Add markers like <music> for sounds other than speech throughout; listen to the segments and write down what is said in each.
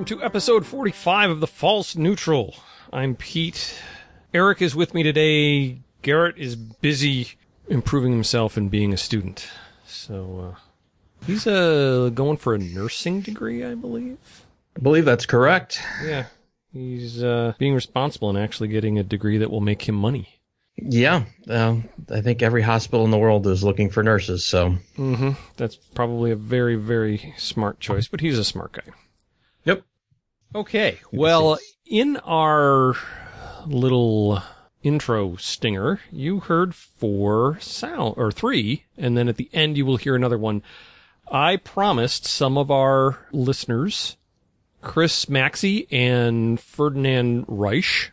welcome to episode 45 of The False Neutral. I'm Pete. Eric is with me today. Garrett is busy improving himself and being a student. So, uh, he's uh, going for a nursing degree, I believe. I believe that's correct. Yeah. He's uh, being responsible and actually getting a degree that will make him money. Yeah, uh, I think every hospital in the world is looking for nurses. So, Mm-hmm. That's probably a very, very smart choice, but he's a smart guy. Okay. Well, in our little intro stinger, you heard four sound or three, and then at the end you will hear another one. I promised some of our listeners, Chris Maxey and Ferdinand Reich,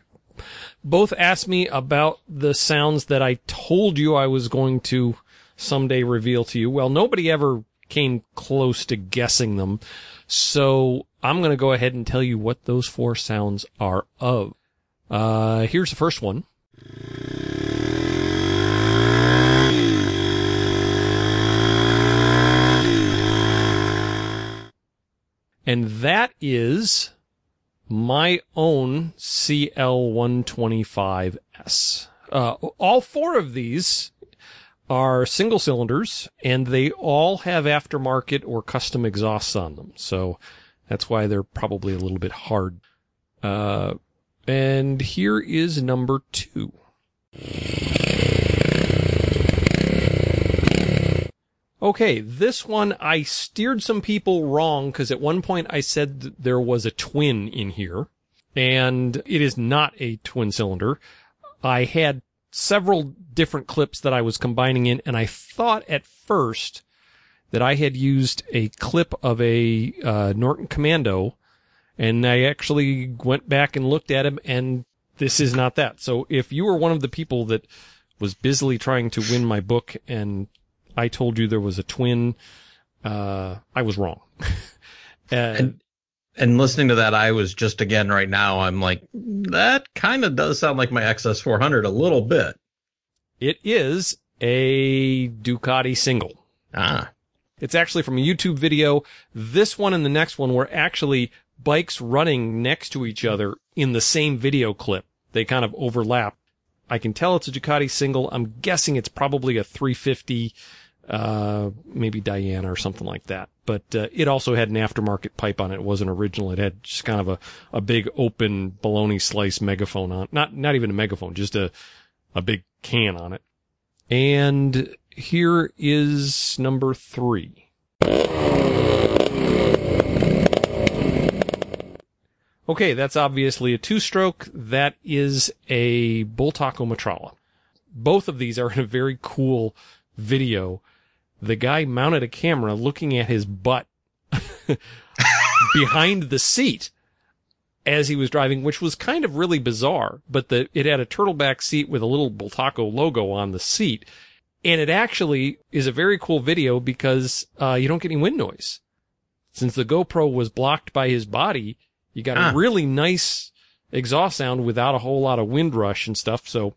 both asked me about the sounds that I told you I was going to someday reveal to you. Well, nobody ever came close to guessing them. So I'm going to go ahead and tell you what those four sounds are of. Uh, here's the first one. And that is my own CL125S. Uh, all four of these are single cylinders and they all have aftermarket or custom exhausts on them. So that's why they're probably a little bit hard. Uh, and here is number two. Okay, this one I steered some people wrong because at one point I said there was a twin in here and it is not a twin cylinder. I had several different clips that I was combining in and I thought at first that I had used a clip of a uh, Norton Commando and I actually went back and looked at him and this is not that. So if you were one of the people that was busily trying to win my book and I told you there was a twin, uh, I was wrong. <laughs> and, And and listening to that, I was just again right now. I'm like, that kind of does sound like my XS400 a little bit. it is a Ducati single. Ah, It's actually from a YouTube video. This one and the next one were actually bikes running next to each other in the same video clip. They kind of overlap. I can tell it's a Ducati single. I'm guessing it's probably a 350, uh, maybe Diana or something like that. But uh, it also had an aftermarket pipe on it. It wasn't original. It had just kind of a, a big open bologna slice megaphone on. Not not even a megaphone, just a a big can on it. And here is number three. Okay, that's obviously a two stroke. That is a Bultaco Metralla. Both of these are in a very cool video. The guy mounted a camera looking at his butt <laughs> behind the seat as he was driving, which was kind of really bizarre, but the, it had a turtleback seat with a little Bultaco logo on the seat. And it actually is a very cool video because, uh, you don't get any wind noise. Since the GoPro was blocked by his body, you got Ah. a really nice exhaust sound without a whole lot of wind rush and stuff. So,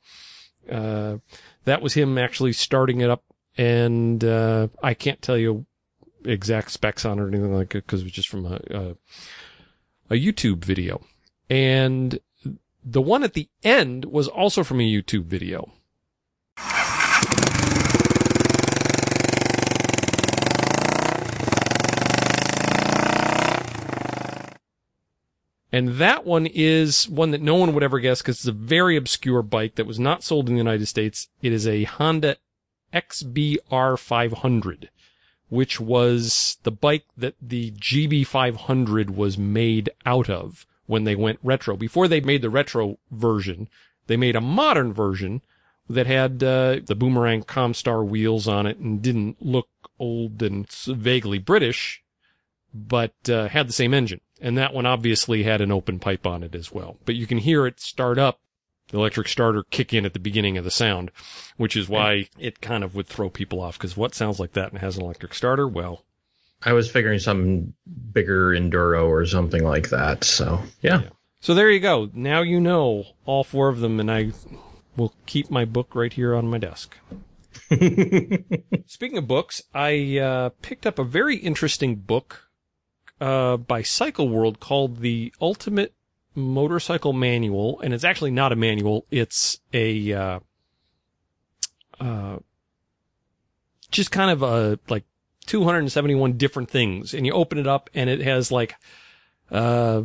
uh, that was him actually starting it up. And, uh, I can't tell you exact specs on it or anything like it because it was just from a, a, a YouTube video. And the one at the end was also from a YouTube video. And that one is one that no one would ever guess because it's a very obscure bike that was not sold in the United States. It is a Honda XBR 500, which was the bike that the GB 500 was made out of when they went retro. Before they made the retro version, they made a modern version that had uh, the boomerang Comstar wheels on it and didn't look old and vaguely British, but uh, had the same engine. And that one obviously had an open pipe on it as well. But you can hear it start up, the electric starter kick in at the beginning of the sound, which is why it kind of would throw people off. Because what sounds like that and has an electric starter? Well, I was figuring some bigger enduro or something like that. So yeah, So there you go. Now you know all four of them, and I will keep my book right here on my desk. <laughs> Speaking of books, I uh, picked up a very interesting book uh, by Cycle World called the Ultimate Motorcycle Manual, and it's actually not a manual. It's a uh, uh, just kind of a like 271 different things, and you open it up, and it has like uh,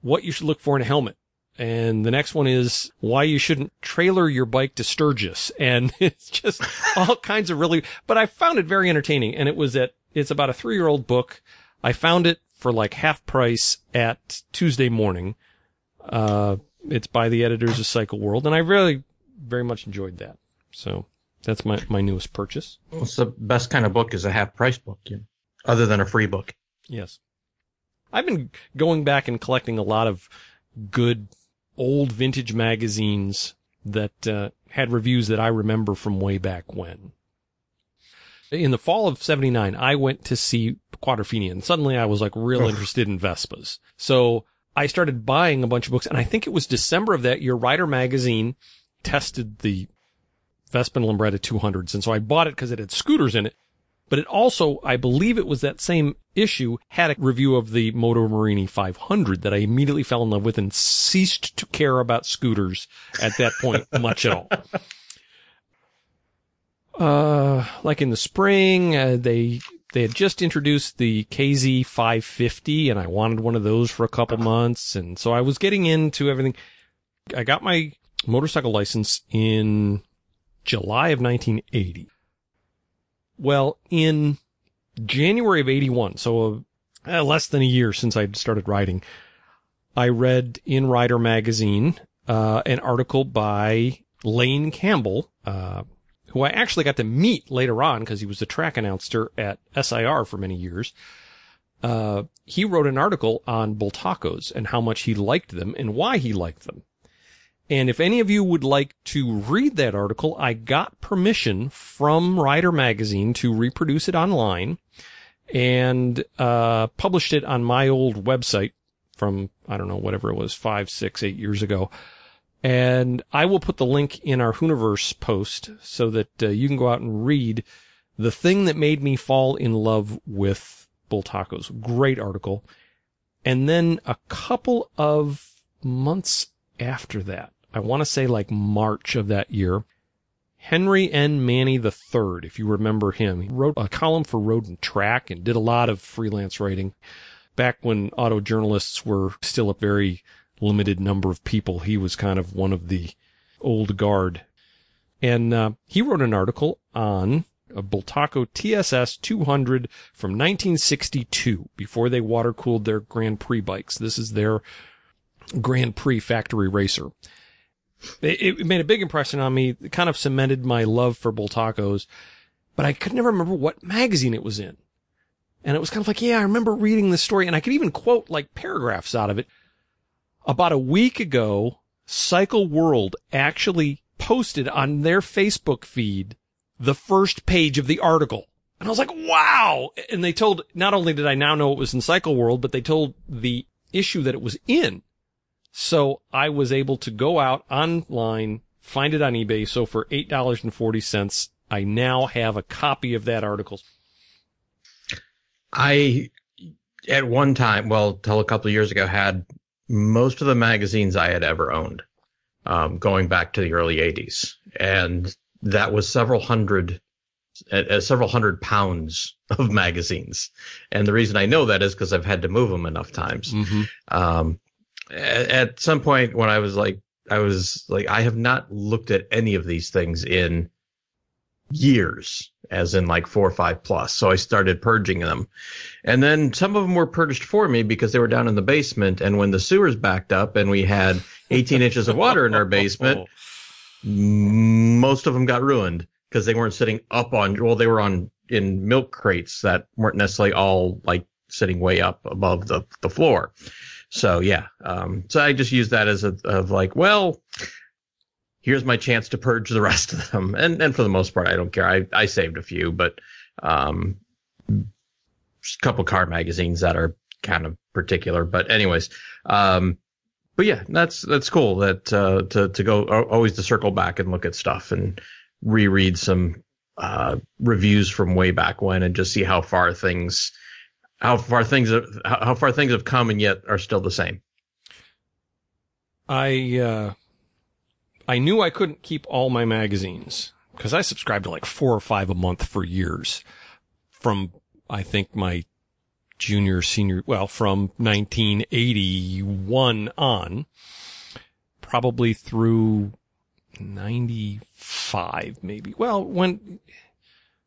what you should look for in a helmet. And the next one is why you shouldn't trailer your bike to Sturgis. And <laughs> it's just all kinds of really, but I found it very entertaining. And it was at, it's about a three year old book. I found it for like half price at Tuesday morning. Uh, it's by the editors of Cycle World. And I really very much enjoyed that. So that's my, my newest purchase. What's the best kind of book is a half price book, you know, other than a free book. Yes. I've been going back and collecting a lot of good old vintage magazines that uh, had reviews that I remember from way back when. In the fall of 79, I went to see Quadrophenia and suddenly I was like real interested in Vespas. So I started buying a bunch of books and I think it was December of that year, Rider Magazine tested the Vespa and Lambretta 200s. And so I bought it because it had scooters in it. But it also, I believe it was that same issue, had a review of the Moto Morini 500 that I immediately fell in love with and ceased to care about scooters at that point <laughs> much at all. Uh, like in the spring, uh, they, they had just introduced the KZ 550 and I wanted one of those for a couple months. And so I was getting into everything. I got my motorcycle license in July of 1980. Well, in January of 81, so uh, less than a year since I'd started riding, I read in Rider magazine uh, an article by Lane Campbell, uh, who I actually got to meet later on because he was a track announcer at SIR for many years. Uh, he wrote an article on Bultacos and how much he liked them and why he liked them. And if any of you would like to read that article, I got permission from Rider Magazine to reproduce it online and uh, published it on my old website from, I don't know, whatever it was, five, six, eight years ago. And I will put the link in our Hooniverse post so that uh, you can go out and read the thing that made me fall in love with Bultacos. Great article. And then a couple of months after that, I want to say like March of that year. Henry N. Manney III, if you remember him, he wrote a column for Road and Track and did a lot of freelance writing back when auto journalists were still a very limited number of people. He was kind of one of the old guard. And uh, he wrote an article on a Bultaco TSS 200 from 1962 before they water cooled their Grand Prix bikes. This is their Grand Prix factory racer. It, made a big impression on me. It kind of cemented my love for Bultacos, but I could never remember what magazine it was in. And it was kind of like, yeah, I remember reading this story and I could even quote like paragraphs out of it. About a week ago, Cycle World actually posted on their Facebook feed the first page of the article. And I was like, wow. And they told, not only did I now know it was in Cycle World, but they told the issue that it was in. So I was able to go out online, find it on eBay. So for $8.40, I now have a copy of that article. I, at one time, well, till a couple of years ago, had most of the magazines I had ever owned, um, going back to the early 80s. And that was several hundred, uh, several hundred pounds <laughs> of magazines. And the reason I know that is because I've had to move them enough times. Mm-hmm. Um, at, at some point when I was like, I was like, I have not looked at any of these things in years, as in like four or five plus. So I started purging them. And then some of them were purged for me because they were down in the basement. And when the sewers backed up and we had 18 inches of water in our basement, most of them got ruined because they weren't sitting up on, well, they were on in milk crates that weren't necessarily all like sitting way up above the, the floor. So yeah, um, so I just use that as a of like, well, here's my chance to purge the rest of them, and and for the most part, I don't care. I I saved a few, but um, a couple car magazines that are kind of particular. But anyways, um, but yeah, that's that's cool that uh, to to go always to circle back and look at stuff and reread some uh, reviews from way back when and just see how far things how far things have, how far things have come and yet are still the same. I uh, I knew I couldn't keep all my magazines because I subscribed to like four or five a month for years, from I think my junior senior well from 1981 on, probably through 95 maybe. Well, when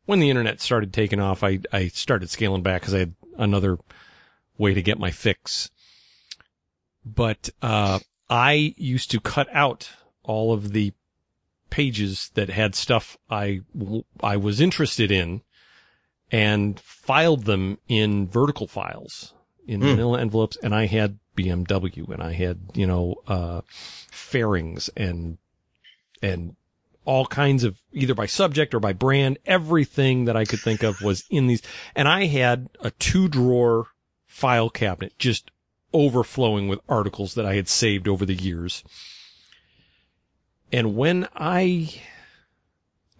when the internet started taking off, I I started scaling back because I had another way to get my fix. But uh, I used to cut out all of the pages that had stuff I, I was interested in and filed them in vertical files in mm. manila envelopes. And I had BMW and I had, you know, uh, fairings and, and all kinds of either by subject or by brand. Everything that I could think of was in these. And I had a two drawer file cabinet just overflowing with articles that I had saved over the years. And when I,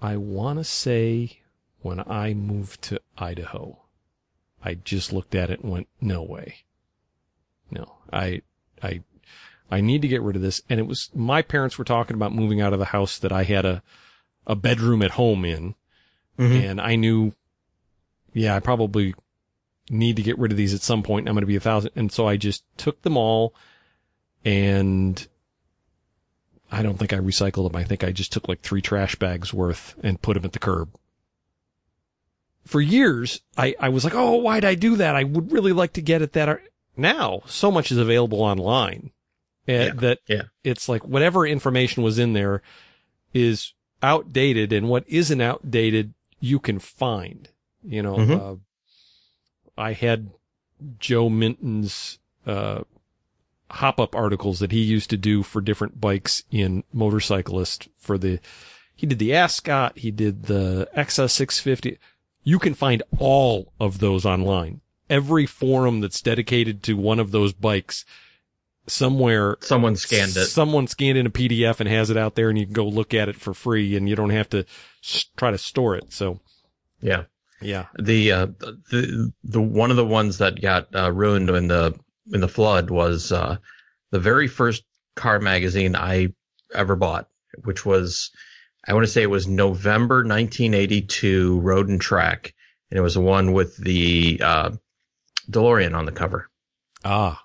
I want to say when I moved to Idaho, I just looked at it and went, no way. No, I, I, I need to get rid of this. And it was, my parents were talking about moving out of the house that I had a, a bedroom at home in. Mm-hmm. And I knew, yeah, I probably need to get rid of these at some point. I'm going to be a thousand. And so I just took them all and I don't think I recycled them. I think I just took like three trash bags worth and put them at the curb. For years, I, I was like, oh, why'd I do that? I would really like to get at that. Now, so much is available online eh, yeah, that yeah. it's like whatever information was in there is outdated and what isn't outdated, you can find, you know, mm-hmm. uh, I had Joe Minton's uh, hop up articles that he used to do for different bikes in Motorcyclist for the he did the Ascot, he did the XS650. You can find all of those online. Every forum that's dedicated to one of those bikes somewhere someone scanned it. Someone scanned in a PDF and has it out there and you can go look at it for free and you don't have to try to store it. So yeah. Yeah. The uh, the the one of the ones that got uh, ruined in the in the flood was uh, the very first car magazine I ever bought, which was I want to say it was November 1982 Road and Track, and it was the one with the uh, DeLorean on the cover. Ah.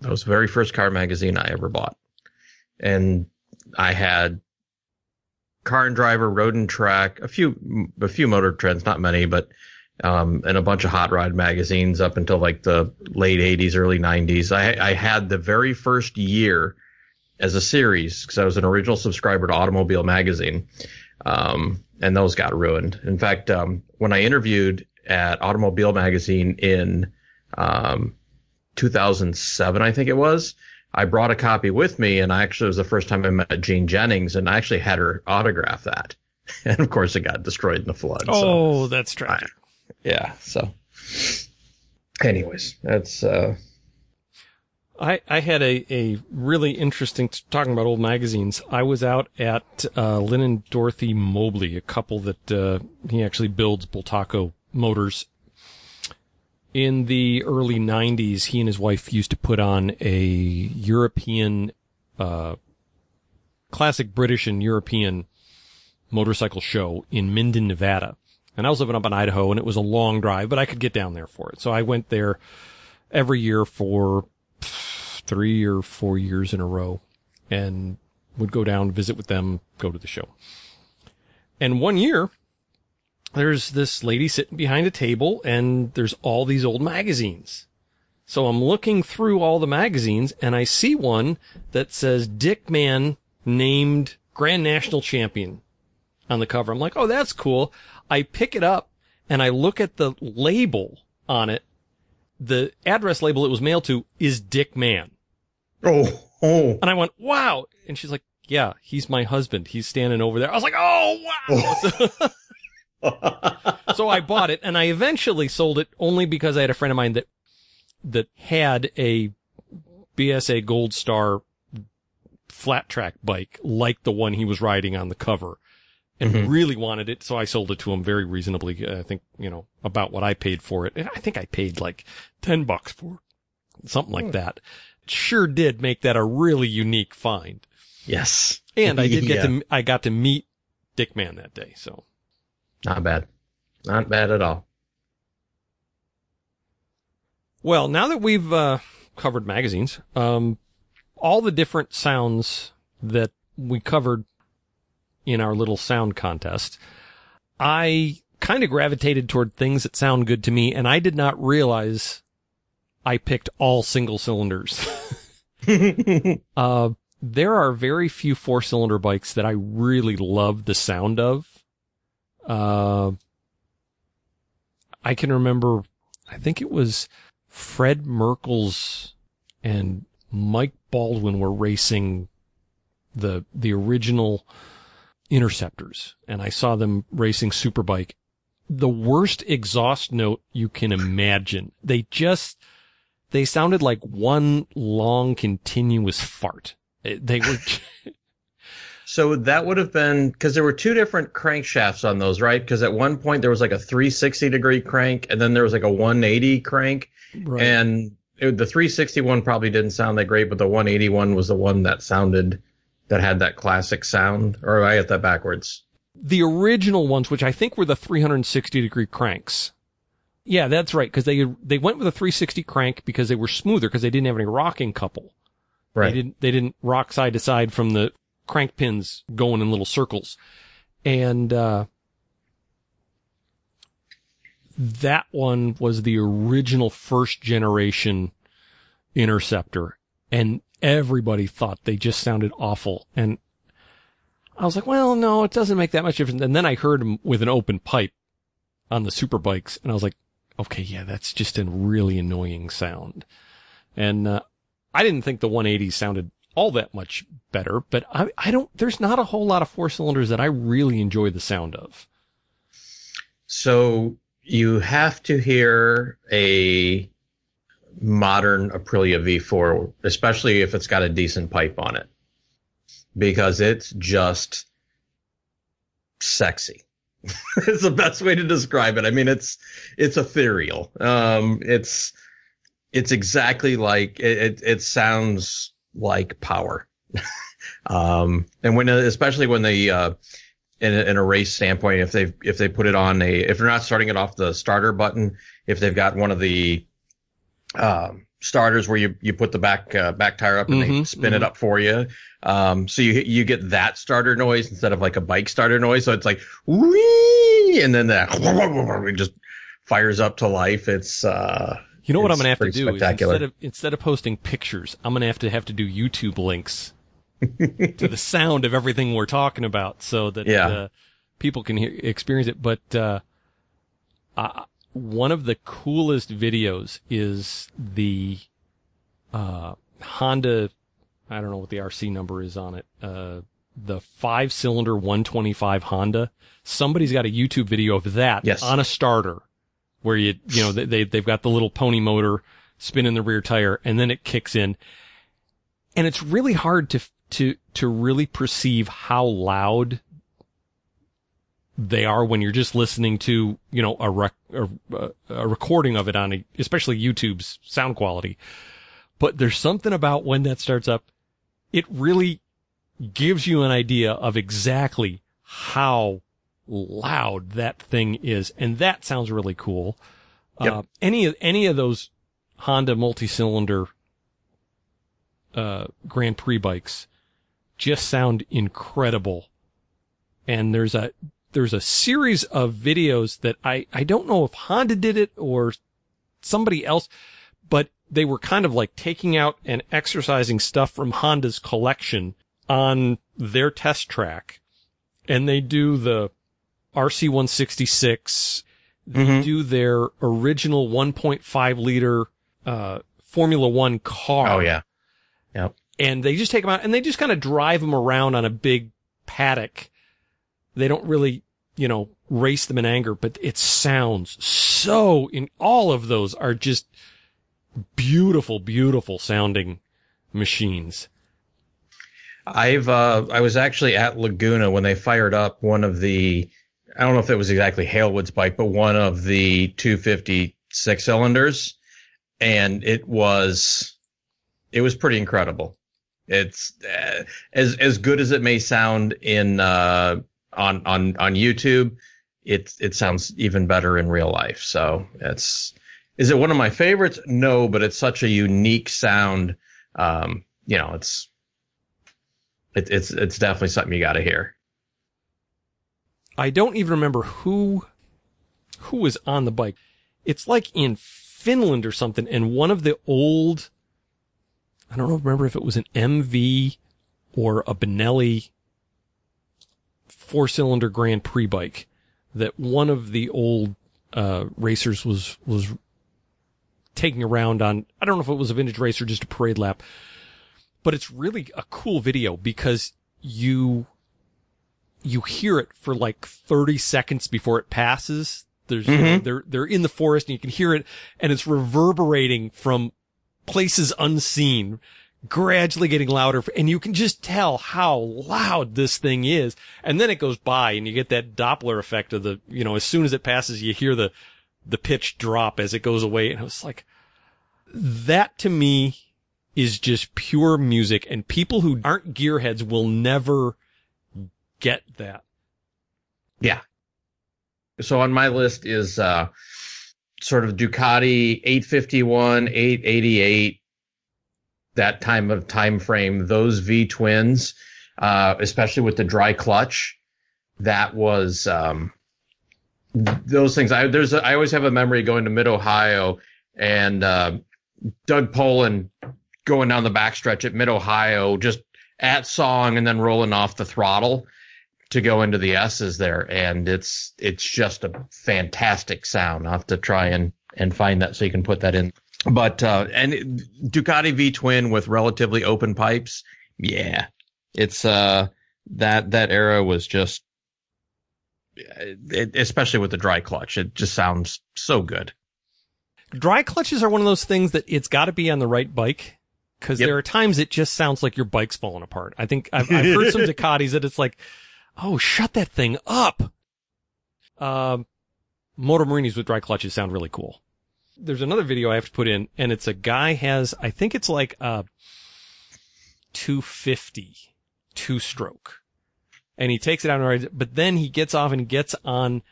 That was the very first car magazine I ever bought. And I had car and driver, road and track, a few a few motor trends, not many, but um, and a bunch of hot rod magazines up until like the late 80s, early 90s. I, I had the very first year as a series because I was an original subscriber to Automobile Magazine, um, and those got ruined. In fact, um, when I interviewed at Automobile Magazine in um, 2007, I think it was, I brought a copy with me, and I actually was the first time I met Jean Jennings, and I actually had her autograph that. <laughs> And of course, it got destroyed in the flood. Oh, so. that's tragic. I, yeah. So, anyways, that's. uh I, I had a, a really interesting talking about old magazines. I was out at uh, Lynn and Dorothy Mobley, a couple that uh, he actually builds Bultaco motors in the early 90s, he and his wife used to put on a European, uh, classic British and European motorcycle show in Minden, Nevada. And I was living up in Idaho and it was a long drive, but I could get down there for it. So I went there every year for three or four years in a row and would go down, visit with them, go to the show. And one year there's this lady sitting behind a table and there's all these old magazines. So I'm looking through all the magazines and I see one that says Dick Mann named Grand National Champion on the cover. I'm like, oh, that's cool. I pick it up and I look at the label on it. The address label it was mailed to is Dick Mann. Oh, oh. And I went, wow. And she's like, yeah, he's my husband. He's standing over there. I was like, oh, wow. Oh. <laughs> so I bought it and I eventually sold it only because I had a friend of mine that, that had a BSA Gold Star flat track bike like the one he was riding on the cover. And Mhm. really wanted it. So I sold it to him very reasonably. I think, you know, about what I paid for it. I think I paid like 10 bucks for it, something like Hmm. that. It sure did make that a really unique find. Yes. And I did get Yeah. to, I got to meet Dick Mann that day. So Not bad. Not bad at all. Well, now that we've uh, covered magazines, um, all the different sounds that we covered in our little sound contest, I kind of gravitated toward things that sound good to me, and I did not realize I picked all single cylinders. <laughs> <laughs> uh, there are very few four cylinder bikes that I really love the sound of. Uh, I can remember, I think it was Fred Merkel's and Mike Baldwin were racing the, the original interceptors and I saw them racing superbike. The worst exhaust note you can imagine. They just, they sounded like one long continuous fart. Eh, they were, <laughs> So that would have been because there were two different crankshafts on those, right? Because at one point there was like a 360 degree crank, and then there was like a 180 crank, right. and it, the 360 one probably didn't sound that great, but the 180 one was the one that sounded that had that classic sound. Or I got that backwards. the original ones, which I think were the 360 degree cranks. Yeah, that's right. Cause they, they went with a 360 crank because they were smoother because they didn't have any rocking couple. Right. They didn't, they didn't rock side to side from the crank pins going in little circles. And, uh, that one was the original first generation interceptor and everybody thought they just sounded awful. And I was like, well, no, it doesn't make that much difference. And then I heard him with an open pipe on the super bikes and I was like, okay, yeah, that's just a really annoying sound. And, uh, I didn't think the 180 sounded all that much better, but I, I don't, there's not a whole lot of four cylinders that I really enjoy the sound of. So you have to hear a modern Aprilia V4, especially if it's got a decent pipe on it, because it's just sexy. <laughs> it's the best way to describe it. I mean, it's it's ethereal. Um, it's it's exactly like it. It, it sounds like power. <laughs> um, and when especially when they uh, in a, in a race standpoint, if they if they put it on a if they're not starting it off the starter button, if they've got one of the um, starters where you you put the back uh, back tire up and they Mhm, spin mhm. it up for you, um, so you you get that starter noise instead of like a bike starter noise. So it's like wee, and then that it <laughs> just fires up to life. It's uh, You know what I'm to have to do instead of, instead of posting pictures, I'm to have to have to do YouTube links to the <laughs> sound of everything we're talking about so that Yeah. uh, people can hear, experience it. But, uh, uh, one of the coolest videos is the, uh, Honda, I don't know what the RC number is on it, uh, the five cylinder 125 Honda. Somebody's got a YouTube video of that Yes. on a starter where you, you know, they, they, they've got the little pony motor spinning the rear tire and then it kicks in. And it's really hard to, to, to really perceive how loud they are when you're just listening to, you know, a rec, a, a recording of it on a, especially YouTube's sound quality. But there's something about when that starts up, it really gives you an idea of exactly how loud that thing is. And that sounds really cool. Yep. Uh, any of, any of those Honda multi-cylinder, uh, Grand Prix bikes just sound incredible. And there's a, there's a series of videos that I, I don't know if Honda did it or somebody else, but they were kind of like taking out and exercising stuff from Honda's collection on their test track. And they do the RC 166. They Mhm. do their original 1.5 liter, uh, Formula One car oh yeah, Yeah. and they just take them out and they just kind of drive them around on a big paddock. They don't really, you know, race them in anger, but it sounds so in all of those are just beautiful, beautiful sounding machines. I've uh, I was actually at Laguna when they fired up one of the I don't know if it was exactly Hailwood's bike, but one of the 250 six cylinders, and it was it was pretty incredible. It's uh, as as good as it may sound in uh, on on on YouTube. It it sounds even better in real life. So it's is it one of my favorites? No, but it's such a unique sound. Um, you know, it's it, it's it's definitely something you got to hear. I don't even remember who who was on the bike. It's like in Finland or something, and one of the old I don't remember if it was an MV or a Benelli four cylinder Grand Prix bike that one of the old uh, racers was was taking around on. I don't know if it was a vintage race or just a parade lap, but it's really a cool video because you you hear it for like 30 seconds before it passes. There's mm-hmm. you know, they're they're in the forest and you can hear it and it's reverberating from places unseen gradually getting louder and you can just tell how loud this thing is. And then it goes by and you get that doppler effect of the you know as soon as it passes you hear the the pitch drop as it goes away and it was like that to me is just pure music and people who aren't gearheads will never get that. Yeah. So on my list is uh sort of Ducati 851, 888, that time of time frame, those V twins, uh, especially with the dry clutch, that was um, those things. I there's a, I always have a memory going to Mid Ohio and uh, Doug Polen going down the backstretch at Mid Ohio, just at song and then rolling off the throttle to go into the S's there, and it's it's just a fantastic sound. I'll have to try and and find that so you can put that in. But uh, and Ducati V twin with relatively open pipes, yeah, it's uh that that era was just, it, especially with the dry clutch, it just sounds so good. Dry clutches are one of those things that it's got to be on the right bike because yep. there are times it just sounds like your bike's falling apart. I think I've, I've heard some <laughs> Ducatis that it's like Oh, shut that thing up. Um, Moto Morinis with dry clutches sound really cool. There's another video I have to put in and it's a guy has, I think it's like a 250 two stroke and he takes it out and rides it, but then he gets off and gets on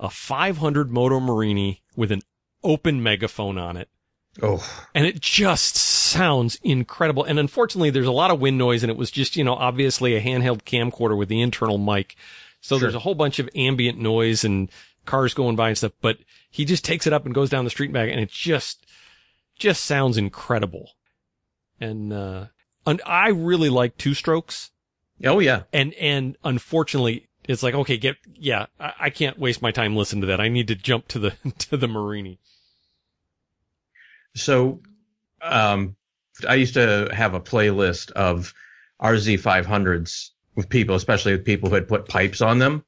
a 500 Moto Morini with an open megaphone on it. Oh. And it just sounds incredible. And unfortunately, there's a lot of wind noise and it was just, you know, obviously a handheld camcorder with the internal mic. So sure. there's a whole bunch of ambient noise and cars going by and stuff, but he just takes it up and goes down the street and back and it just, just sounds incredible. And, uh, and I really like two strokes. Oh yeah. And, and unfortunately, it's like, okay, get, yeah, I, I can't waste my time listening to that. I need to jump to the, <laughs> to the Morini. So, um, I used to have a playlist of RZ500s with people, especially with people who had put pipes on them,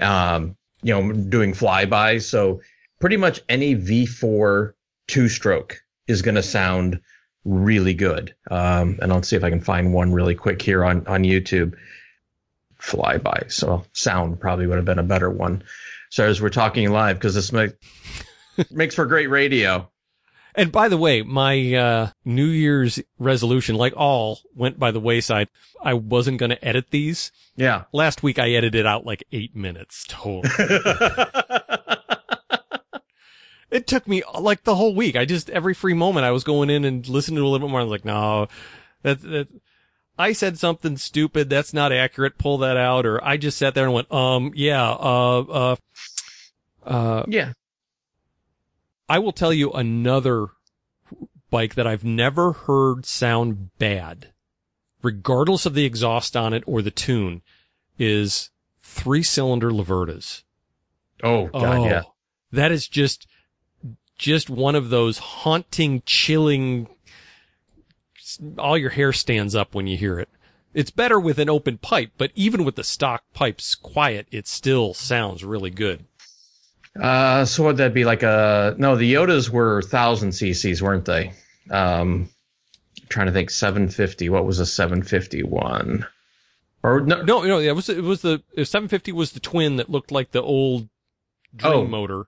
um, you know, doing flybys. So pretty much any V4 two stroke is going to sound really good. Um, and I'll see if I can find one really quick here on, on YouTube. Flyby. So sound probably would have been a better one. So as we're talking live, because this make, <laughs> makes for great radio. And by the way, my uh, New Year's resolution, like all, went by the wayside. I wasn't going to edit these. Yeah. Last week I edited out like eight minutes total. <laughs> it took me like the whole week. I just every free moment I was going in and listening to a little bit more. I was like, no, that that I said something stupid. That's not accurate. Pull that out. Or I just sat there and went, um, yeah, uh, uh, uh, yeah. I will tell you another bike that I've never heard sound bad, regardless of the exhaust on it or the tune, is three cylinder Laverdas. Oh, God, oh, yeah. That is just, just one of those haunting, chilling, all your hair stands up when you hear it. It's better with an open pipe, but even with the stock pipes quiet, it still sounds really good. Uh, so would that be like a no? The Jotas were thousand CCs, weren't they? Um, trying to think 750. What was a 751? Or no, No, no, yeah, it was it was the 750 was the twin that looked like the old Dream Oh. motor.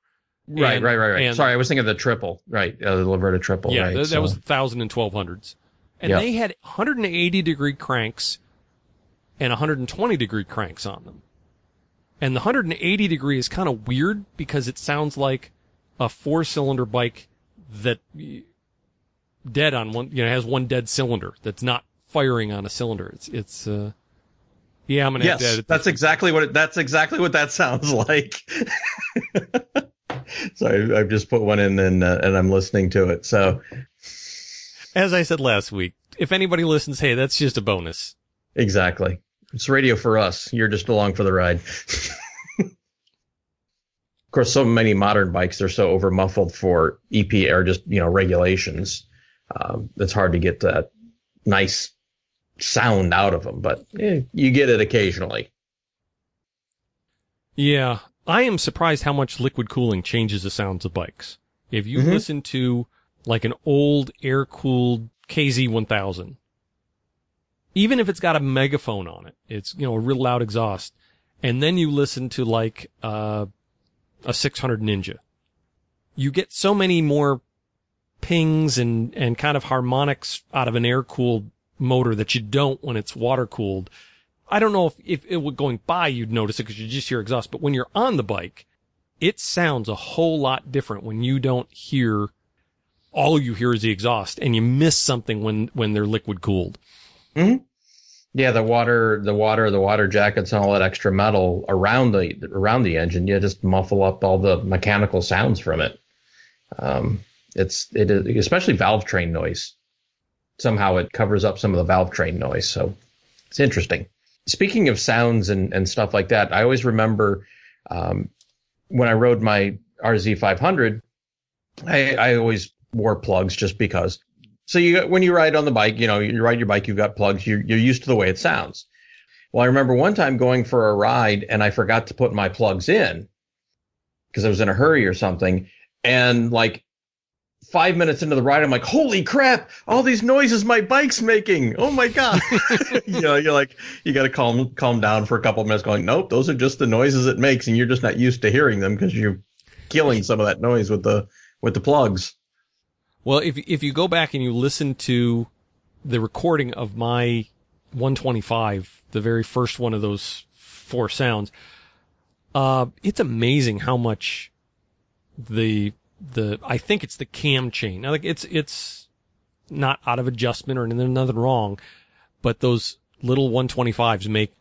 right, and- right, right, right. and- Sorry, I was thinking of the triple. Right, uh, the Laverda triple. Yeah, right, that, that so- was thousand and twelve hundreds, and Yeah. they had 180 degree cranks and 120 degree cranks on them. And the 180 degree is kind of weird because it sounds like a four cylinder bike that dead on one, you know, has one dead cylinder that's not firing on a cylinder. It's, it's, uh, yeah, I'm gonna have Yes, edit that's exactly what it, that's exactly what that <laughs> sounds like. <laughs> so I, I've just put one in and uh, and I'm listening to it. So As I said last week, if anybody listens, hey, that's just a bonus. exactly, it's radio for us. You're just along for the ride. <laughs> of course, so many modern bikes they're so over muffled for EP or just you know regulations. Um, it's hard to get that nice sound out of them, but eh, you get it occasionally. Yeah, I am surprised how much liquid cooling changes the sounds of bikes. If you Mhm. listen to like an old air cooled KZ1000, even if it's got a megaphone on it, it's, you know, a real loud exhaust. And then you listen to like, uh, a 600 Ninja. You get so many more pings and, and kind of harmonics out of an air cooled motor that you don't when it's water cooled. I don't know if, if it were going by, you'd notice it because you just hear exhaust, but when you're on the bike, it sounds a whole lot different when you don't hear, all you hear is the exhaust and you miss something when, when they're liquid cooled. Yeah, the water, the water, the water jackets, and all that extra metal around the around the engine, you just muffle up all the mechanical sounds from it. Um, it's it is especially valve train noise. Somehow it covers up some of the valve train noise, so it's interesting. Speaking of sounds and and stuff like that, I always remember um, when I rode my RZ 500, I I always wore plugs just because so you when you ride on the bike, you know, you ride your bike, you've got plugs, you're you're used to the way it sounds. Well, I remember one time going for a ride and I forgot to put my plugs in because I was in a hurry or something. And like five minutes into the ride, I'm like, holy crap, all these noises my bike's making. Oh my God. <laughs> you know, you're like, you got to calm, calm down for a couple of minutes going, nope, those are just the noises it makes. And you're just not used to hearing them because you're killing some of that noise with the, with the plugs. Well, if if you go back and you listen to the recording of my 125, the very first one of those four sounds, uh, it's amazing how much the the I think it's the cam chain. Now, like it's it's not out of adjustment or anything, nothing wrong, but those little 125s make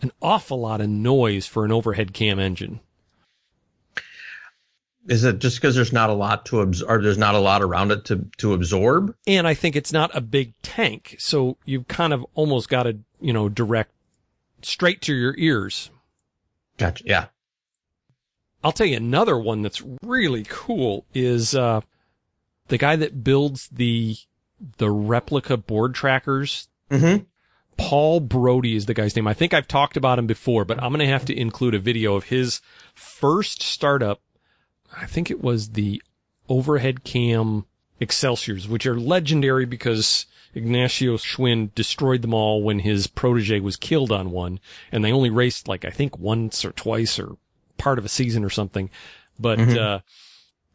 an awful lot of noise for an overhead cam engine. Is it just because there's not a lot to absorb, or there's not a lot around it to, to absorb? and I think it's not a big tank, so you've kind of almost got to, you know, direct straight to your ears. Gotcha. Yeah. I'll tell you another one that's really cool is uh the guy that builds the the replica board trackers. Mm-hmm. Paul Brodie is the guy's name. I think I've talked about him before, but I'm going to have to include a video of his first startup. I think it was the overhead cam Excelsiors, which are legendary because Ignacio Schwinn destroyed them all when his protege was killed on one, and they only raced like I think once or twice or part of a season or something. But Mhm. uh,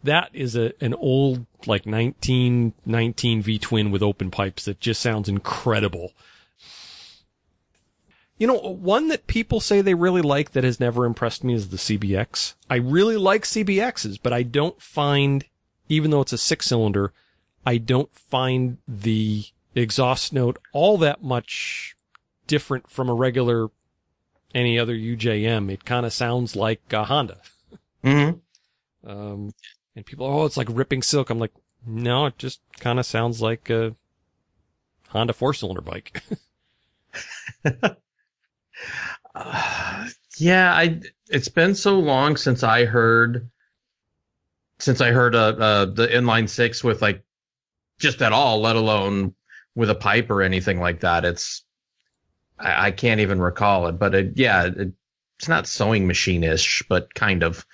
that is a an old like 1919 V twin with open pipes that just sounds incredible. You know, one that people say they really like that has never impressed me is the CBX. I really like CBXs, but I don't find, even though it's a six cylinder, I don't find the exhaust note all that much different from a regular any other UJM. It kind of sounds like a Honda. Mm-hmm. Um, and people, are oh, it's like ripping silk. I'm like, no, it just kind of sounds like a Honda four cylinder bike. <laughs> Uh, yeah, I. It's been so long since I heard, since I heard uh, uh the inline six with like, just at all, let alone with a pipe or anything like that. It's, I, I can't even recall it. But it, yeah, it, it's not sewing machine ish, but kind of.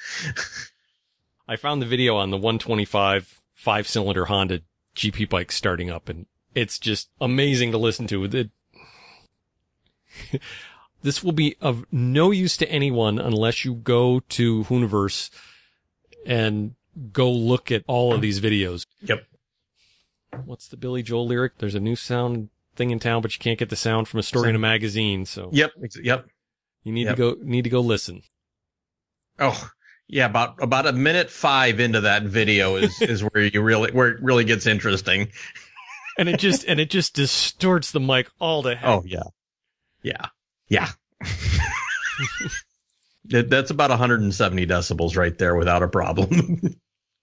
<laughs> I found the video on the 125 five cylinder Honda GP bike starting up and It's just amazing to listen to. It, this will be of no use to anyone unless you go to Hooniverse and go look at all of these videos. Yep. What's the Billy Joel lyric? There's a new sound thing in town, but you can't get the sound from a story in a magazine. So Yep. Yep. you need Yep. to go, need to go listen. Oh, yeah. About about a minute five into that video is <laughs> is where you really where it really gets interesting. And it just, and it just distorts the mic all to oh, heck. Oh yeah, yeah, yeah. <laughs> That's about 170 decibels right there without a problem.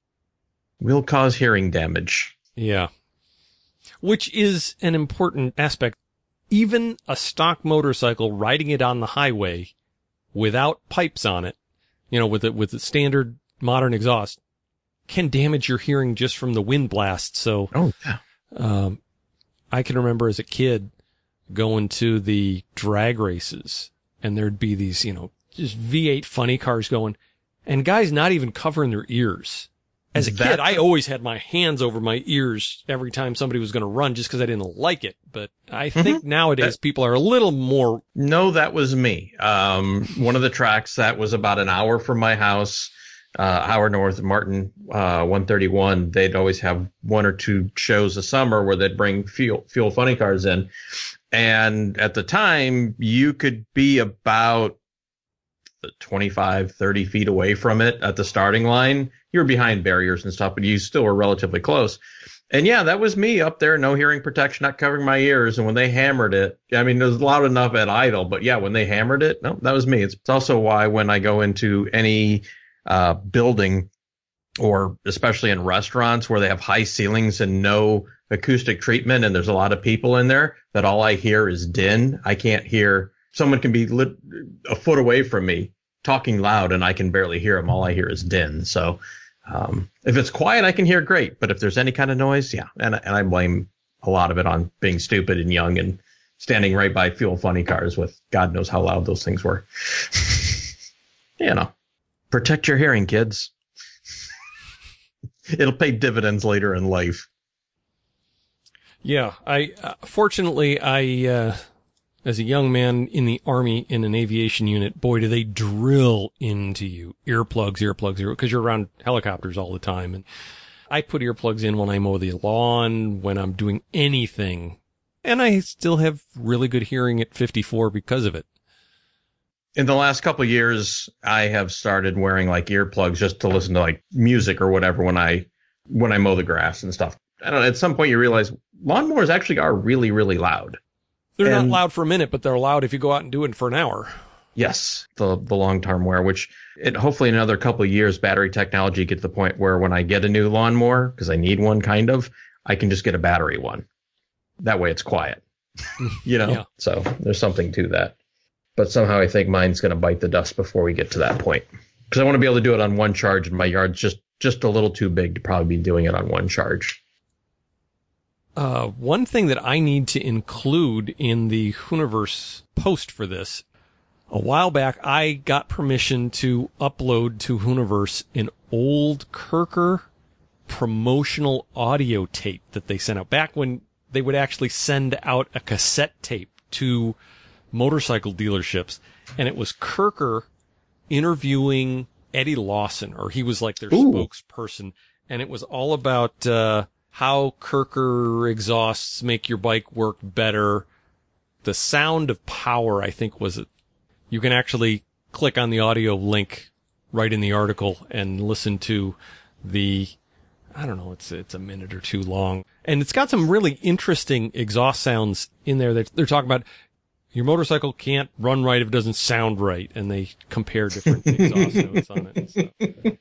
<laughs> Will cause hearing damage. Yeah. Which is an important aspect. Even a stock motorcycle riding it on the highway without pipes on it, you know, with it, with the standard modern exhaust can damage your hearing just from the wind blast. So, Oh yeah. um, I can remember as a kid going to the drag races and there'd be these, you know, just V8 funny cars going and guys not even covering their ears. As a That- kid, I always had my hands over my ears every time somebody was going to run just because I didn't like it. But I think nowadays people are a little more, No, that was me. Um, one of the tracks that was about an hour from my house, uh, hour north of Martin, uh, 131. They'd always have one or two shows a summer where they'd bring fuel, fuel funny cars in. And at the time, you could be about 25, 30 feet away from it at the starting line. You were behind barriers and stuff, but you still were relatively close. And yeah, that was me up there, no hearing protection, not covering my ears. And when they hammered it, I mean, it was loud enough at idle, but yeah, when they hammered it, no, that was me. It's also why when I go into any uh, building or especially in restaurants where they have high ceilings and no acoustic treatment and there's a lot of people in there, that all I hear is din. I can't hear someone can be lit, a foot away from me talking loud and I can barely hear them. All I hear is din. So, um, if it's quiet, I can hear great. But if there's any kind of noise, yeah. And, and I blame a lot of it on being stupid and young and standing right by fuel funny cars with God knows how loud those things were. <laughs> you know, protect your hearing, kids. It'll pay dividends later in life. yeah, I, uh, fortunately, I, uh, as a young man in the army in an aviation unit, boy, do they drill into you earplugs, earplugs, ear, cause you're around helicopters all the time. And I put earplugs in when I mow the lawn, when I'm doing anything. And I still have really good hearing at 54 because of it. In the last couple of years, I have started wearing like earplugs just to listen to like music or whatever when I when I mow the grass and stuff. I don't know. At some point, you realize lawnmowers actually are really, really loud. They're And- not loud for a minute, but they're loud if you go out and do it for an hour. Yes, the the long term wear, which it hopefully in another couple of years, battery technology get to the point where when I get a new lawnmower, because I need one kind of, I can just get a battery one. That way, it's quiet. <laughs> you know. Yeah. So there's something to that. But somehow I think mine's going to bite the dust before we get to that point, because I want to be able to do it on one charge, and my yard's just just a little too big to probably be doing it on one charge. Uh, one thing that I need to include in the Hooniverse post for this, a while back, I got permission to upload to Hooniverse an old Kerker promotional audio tape that they sent out back when they would actually send out a cassette tape to motorcycle dealerships. And it was Kerker interviewing Eddie Lawson, or he was like their Ooh. spokesperson. And it was all about, uh, how Kerker exhausts make your bike work better. The sound of power, I think was it. You can actually click on the audio link right in the article and listen to the, I don't know, it's, it's a minute or two long. And it's got some really interesting exhaust sounds in there that they're talking about. Your motorcycle can't run right if it doesn't sound right. And they compare different exhaust notes <laughs> on it and stuff.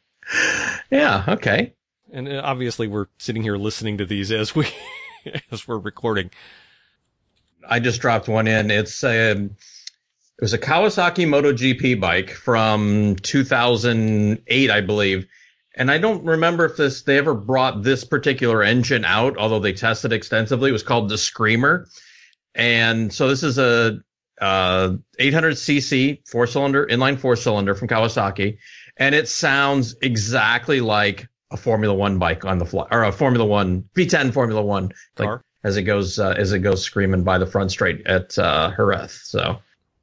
Yeah. Okay. And uh, obviously we're sitting here listening to these as we, <laughs> as we're recording. I just dropped one in. It's a it was a Kawasaki MotoGP bike from 2008, I believe. And I don't remember if this they ever brought this particular engine out, although they tested extensively. It was called the Screamer, and so this is a uh, 800cc four cylinder inline four cylinder from Kawasaki, and it sounds exactly like a Formula One bike on the fly or a Formula One V10 Formula One like Car. as it goes uh, as it goes screaming by the front straight at uh, Jerez. So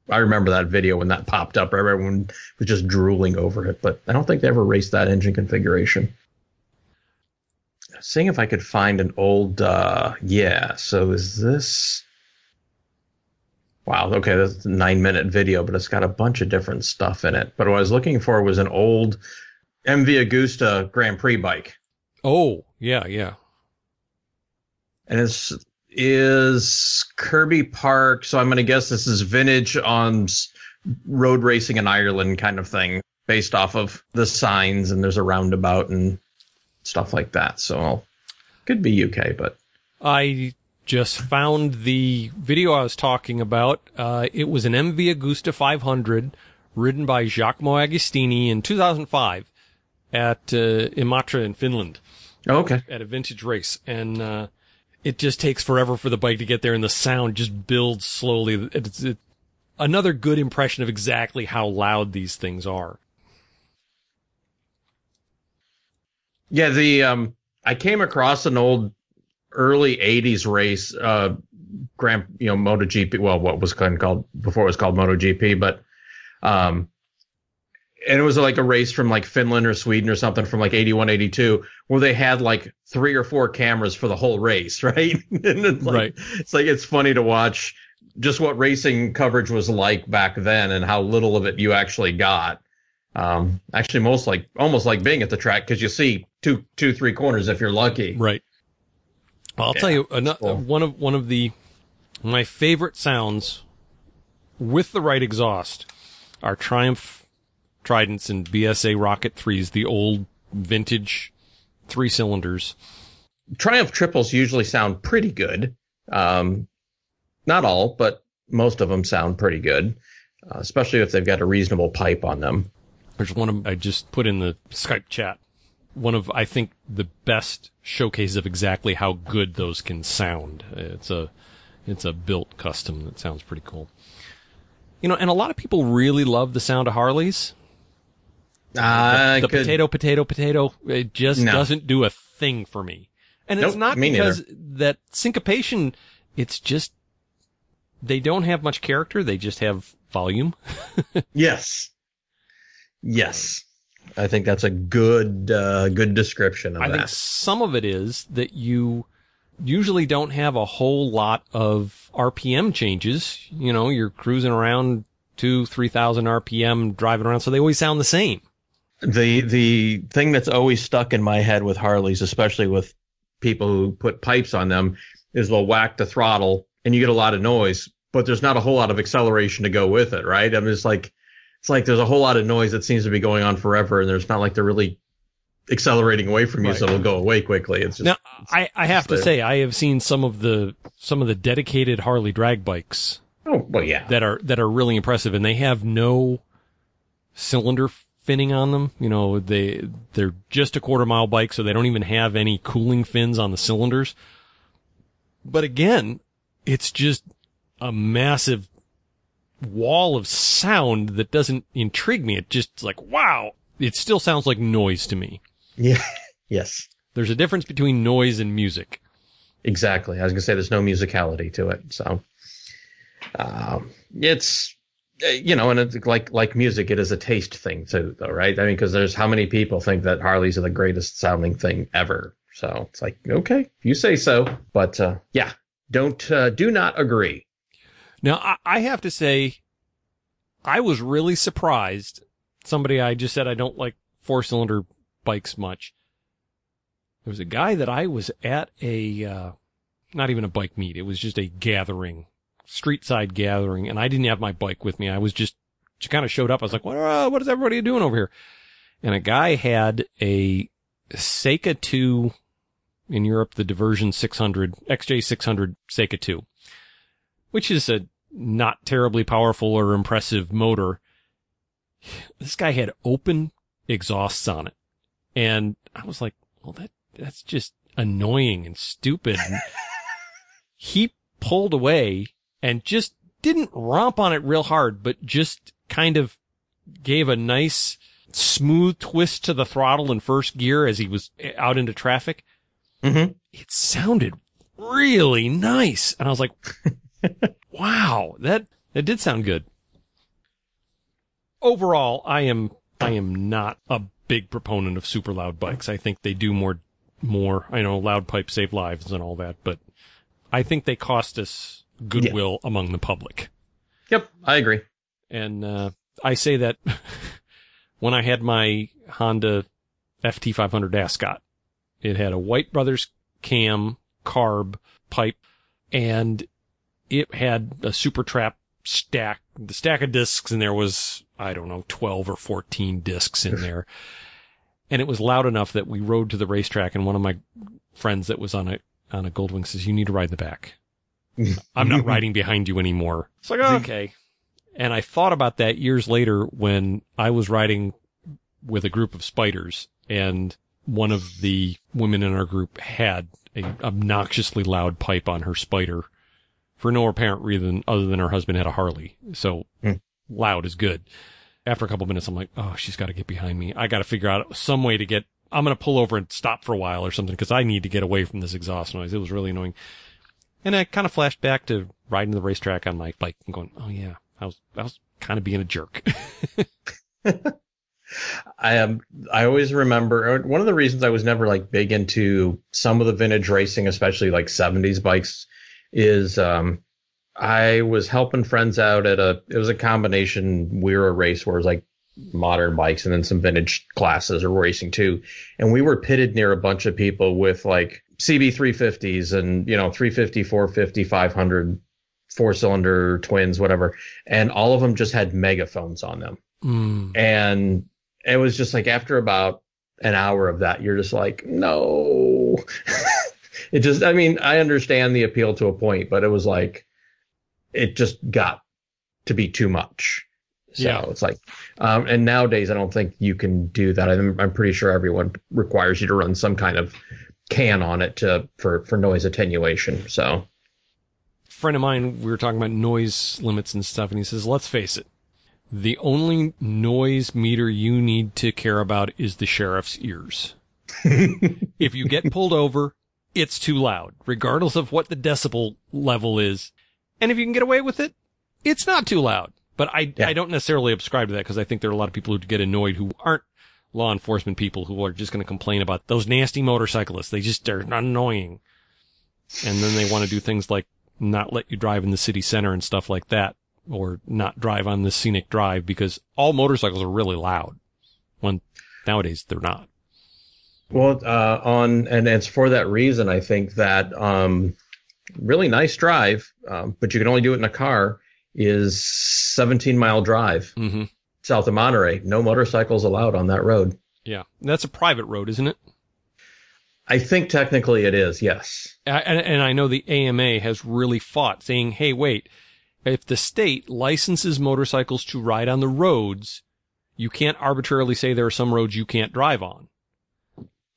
I remember that video when that popped up. Everyone was just drooling over it, but I don't think they ever raced that engine configuration. Seeing if I could find an old, uh, yeah. So is this? Wow. Okay, that's a nine minute video, but it's got a bunch of different stuff in it. But what I was looking for was an old MV Agusta Grand Prix bike. Oh, yeah, yeah. And it's is Kirby Park. So I'm going to guess this is vintage on road racing in Ireland kind of thing, based off of the signs and there's a roundabout and stuff like that. So could be UK, but I just found the video I was talking about. Uh, it was an MV Agusta 500 ridden by Giacomo Agostini in 2005 at uh, Imatra in Finland. Oh, okay. At a vintage race. And, uh, it just takes forever for the bike to get there and the sound just builds slowly. It's it, another good impression of exactly how loud these things are. Yeah, the um I came across an old early 80s race uh Grand, you know, MotoGP, well what was kind of called before it was called MotoGP, but um and it was like a race from like Finland or Sweden or something from like 81, 82, where they had like three or four cameras for the whole race, <laughs> right? it's like, right. It's like, it's funny to watch just what racing coverage was like back then and how little of it you actually got. Um, actually, most like, almost like being at the track because you see two, two, three corners if you're lucky. Right. Well, I'll yeah, tell you, another, cool. one of, one of the, my favorite sounds with the right exhaust are Triumph Tridents and BSA Rocket 3s, the old vintage three cylinders. Triumph triples usually sound pretty good. Um, not all, but most of them sound pretty good, uh, especially if they've got a reasonable pipe on them. There's one of, I just put in the Skype chat. One of, I think, the best showcases of exactly how good those can sound. It's a, it's a built custom that sounds pretty cool. You know, and a lot of people really love the sound of Harleys. Uh, the, the potato, potato, potato, it just no. doesn't do a thing for me. And it's nope, not because neither. that syncopation, it's just, they don't have much character. They just have volume. <laughs> yes. Yes. I think that's a good, uh, good description of I that. think some of it is that you usually don't have a whole lot of RPM changes. You know, you're cruising around two, 3000 RPM driving around. So they always sound the same the the thing that's always stuck in my head with Harleys, especially with people who put pipes on them, is they'll whack the throttle and you get a lot of noise, but there's not a whole lot of acceleration to go with it, right? I mean, it's like it's like there's a whole lot of noise that seems to be going on forever, and there's not like they're really accelerating away from you, right. so it'll go away quickly. It's just now I I have to say I have seen some of the some of the dedicated Harley drag bikes. Oh well, yeah, that are that are really impressive, and they have no cylinder finning on them. You know, they they're just a quarter mile bike, so they don't even have any cooling fins on the cylinders. But again, it's just a massive wall of sound that doesn't intrigue me. It just like wow, it still sounds like noise to me. Yeah. <laughs> yes. There's a difference between noise and music. Exactly. I was gonna say there's no musicality to it. So, um, it's uh, you know, and it's like like music, it is a taste thing too, though, right? I mean, because there's how many people think that Harleys are the greatest sounding thing ever. So it's like, okay, you say so, but uh, yeah, don't uh, do not agree. Now, I, I have to say, I was really surprised. Somebody I just said I don't like four cylinder bikes much. There was a guy that I was at a, uh, not even a bike meet. It was just a gathering street side gathering and I didn't have my bike with me. I was just, just kind of showed up. I was like, what, uh, what is everybody doing over here? And a guy had a Seca 2 in Europe, the Diversion 600, XJ 600 Seca 2, which is a not terribly powerful or impressive motor. This guy had open exhausts on it. And I was like, well, that, that's just annoying and stupid. <laughs> he pulled away and just didn't romp on it real hard, but just kind of gave a nice smooth twist to the throttle in first gear as he was out into traffic. Mm-hmm. It sounded really nice. And I was like, <laughs> <laughs> wow, that, that did sound good. Overall, I am, I am not a big proponent of super loud bikes. I think they do more, more, I know loud pipes save lives and all that, but I think they cost us goodwill yeah. among the public. Yep, I agree. And, uh, I say that <laughs> when I had my Honda FT500 Ascot, it had a White Brothers cam, carb, pipe, and it had a SuperTrapp stack. The stack of discs and there was, I don't know, 12 or 14 discs in <laughs> there. and it was loud enough that we rode to the racetrack and one of my friends that was on a, on a Goldwing says, you need to ride the back. <laughs> I'm not riding behind you anymore. It's like, oh, <laughs> okay. And I thought about that years later when I was riding with a group of spiders and one of the women in our group had a obnoxiously loud pipe on her spider for no apparent reason other than her husband had a Harley. So mm. loud is good. After a couple minutes, I'm like, oh, she's got to get behind me. I got to figure out some way to get, I'm going to pull over and stop for a while or something because I need to get away from this exhaust noise. It was really annoying. And I kind of flashed back to riding the racetrack on my bike and going, oh yeah, I was, I was kind of being a jerk. <laughs> <laughs> I am. Um, I always remember uh, one of the reasons I was never like big into some of the vintage racing, especially like 70s bikes, is um, I was helping friends out at a. It was a combination. We were a race where it was like modern bikes and then some vintage classes or racing too, and we were pitted near a bunch of people with like CB 350s and you know 350, 450, 500 four cylinder twins, whatever, and all of them just had megaphones on them. Mm. And it was just like after about an hour of that, you're just like, no. <laughs> it just, I mean, I understand the appeal to a point, but it was like, it just got to be too much. So yeah. it's like, um, and nowadays I don't think you can do that. I'm, I'm pretty sure everyone requires you to run some kind of can on it to for for noise attenuation. So friend of mine, we were talking about noise limits and stuff, and he says, let's face it, the only noise meter you need to care about is the sheriff's ears. <laughs> if you get pulled over, it's too loud, regardless of what the decibel level is. And if you can get away with it, it's not too loud. But I, yeah. I don't necessarily subscribe to that because I think there are a lot of people who get annoyed who aren't law enforcement people who are just going to complain about those nasty motorcyclists. They just are annoying. And then they want to do things like not let you drive in the city center and stuff like that, or not drive on the scenic drive because all motorcycles are really loud. When nowadays they're not. Well, uh, on and it's for that reason I think that um, really nice drive, um, but you can only do it in a car. Is 17 mile drive mm-hmm. south of Monterey. No motorcycles allowed on that road. Yeah, that's a private road, isn't it? I think technically it is, yes. And, and I know the AMA has really fought saying, hey, wait, if the state licenses motorcycles to ride on the roads, you can't arbitrarily say there are some roads you can't drive on.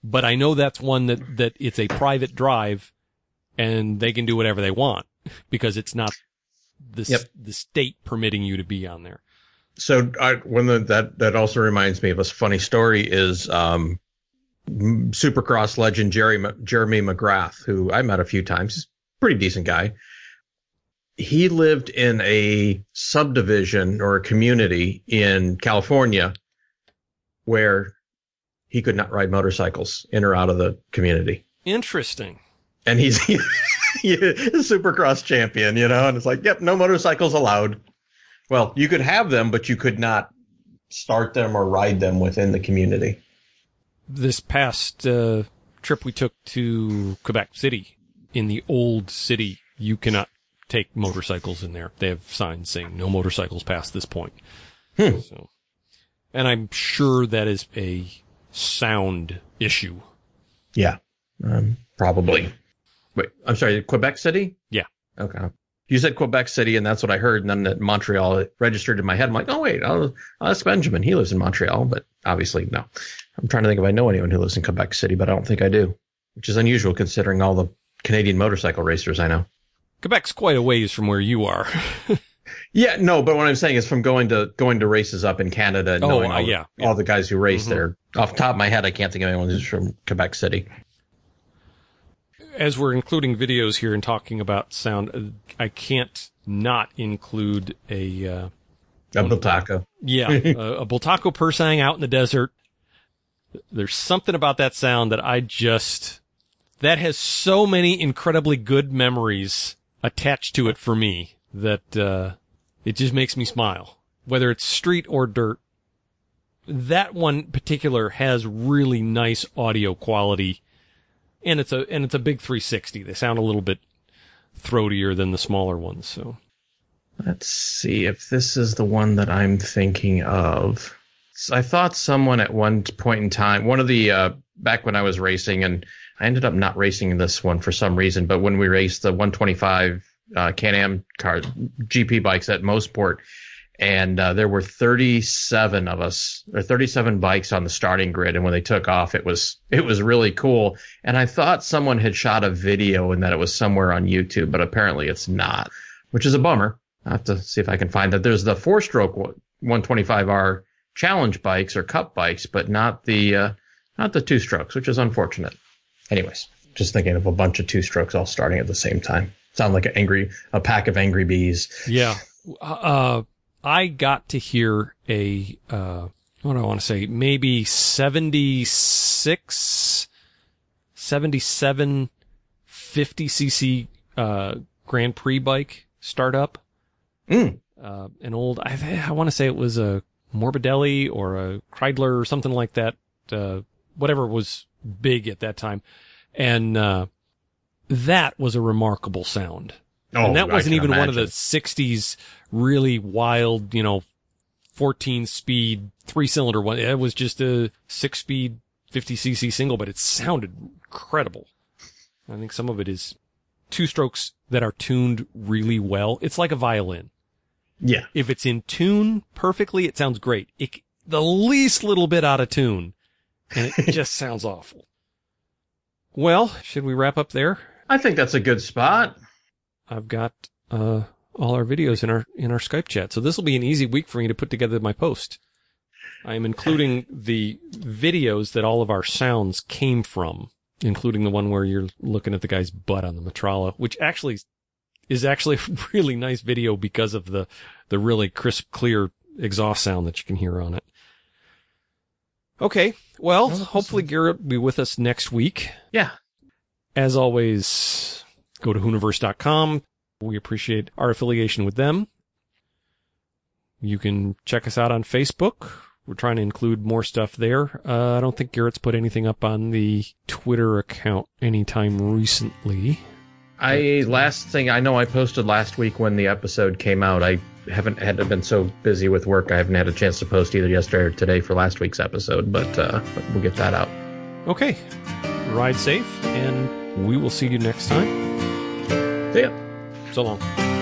But I know that's one that, that it's a private drive and they can do whatever they want <laughs> because it's not the, yep. the state permitting you to be on there. So I, when the, that, that also reminds me of a funny story is, um, Supercross legend Jerry Jeremy McGrath, who I met a few times. He's a pretty decent guy. He lived in a subdivision or a community in California where he could not ride motorcycles in or out of the community. Interesting. And he's <laughs> a supercross champion, you know, and it's like, yep, no motorcycles allowed. Well, you could have them, but you could not start them or ride them within the community this past uh, trip we took to Quebec City, in the old city, you cannot take motorcycles in there. They have signs saying no motorcycles past this point. Hmm. So, and I'm sure that is a sound issue. Yeah, um, probably. Wait, I'm sorry, Quebec City? Yeah. Okay. You said Quebec City, and that's what I heard. And then that Montreal registered in my head. I'm like, oh wait, I'll, I'll ask Benjamin. He lives in Montreal, but obviously no. I'm trying to think if I know anyone who lives in Quebec City, but I don't think I do, which is unusual considering all the Canadian motorcycle racers I know. Quebec's quite a ways from where you are. <laughs> yeah, no, but what I'm saying is from going to going to races up in Canada and oh, knowing uh, all, yeah, yeah. all the guys who race mm-hmm. there. Off the top of my head, I can't think of anyone who's from Quebec City. as we're including videos here and talking about sound, uh, I can't not include a uh, a Bultaco. Yeah, <laughs> a, a Bultaco Pursang out in the desert. There's something about that sound that I just that has so many incredibly good memories attached to it for me that uh, it just makes me smile. Whether it's street or dirt, that one particular has really nice audio quality, and it's a and it's a big 360. They sound a little bit throatier than the smaller ones. So let's see if this is the one that I'm thinking of. I thought someone at one point in time, one of the uh, back when I was racing, and I ended up not racing this one for some reason. But when we raced the 125 uh, Can-Am car GP bikes at Mosport, and uh, there were 37 of us or 37 bikes on the starting grid. And when they took off it was it was really cool. And i thought someone had shot a video and that it was somewhere on youtube but apparently it's not which is a bummer. I have to see if i can find that. There's the four stroke 125r challenge bikes or cup bikes but not the uh, not the two strokes which is unfortunate. Anyways just thinking of a bunch of two strokes all starting at the same time sound like an angry a pack of angry bees yeah uh I got to hear a, uh, what do I want to say? Maybe 76, 77, 50 cc, uh, Grand Prix bike startup. Mm. Uh, an old, I, I want to say it was a Morbidelli or a Kreidler or something like that. Uh, whatever was big at that time. And, uh, that was a remarkable sound. Oh, and that wasn't even imagine. one of the 60s really wild, you know, 14 speed three cylinder one. It was just a six speed 50 cc single, but it sounded incredible. I think some of it is two strokes that are tuned really well. It's like a violin. Yeah. If it's in tune perfectly, it sounds great. It, the least little bit out of tune and it <laughs> just sounds awful. Well, should we wrap up there? I think that's a good spot. I've got uh, all our videos in our in our Skype chat, so this will be an easy week for me to put together my post. I am including the videos that all of our sounds came from, including the one where you're looking at the guy's butt on the Metralla, which actually is actually <laughs> a really nice video because of the the really crisp, clear exhaust sound that you can hear on it. Okay, well, hopefully Garrett will be with us next week. Yeah. As always, go to Hooniverse.com. We appreciate our affiliation with them. You can check us out on Facebook. We're trying to include more stuff there. Uh, I don't think Garrett's put anything up on the Twitter account anytime recently. I last thing I know I posted last week when the episode came out. I haven't had been so busy with work. I haven't had a chance to post either yesterday or today for last week's episode, but, uh, but we'll get that out. Okay. Ride safe, and we will see you next time. See ya. So long.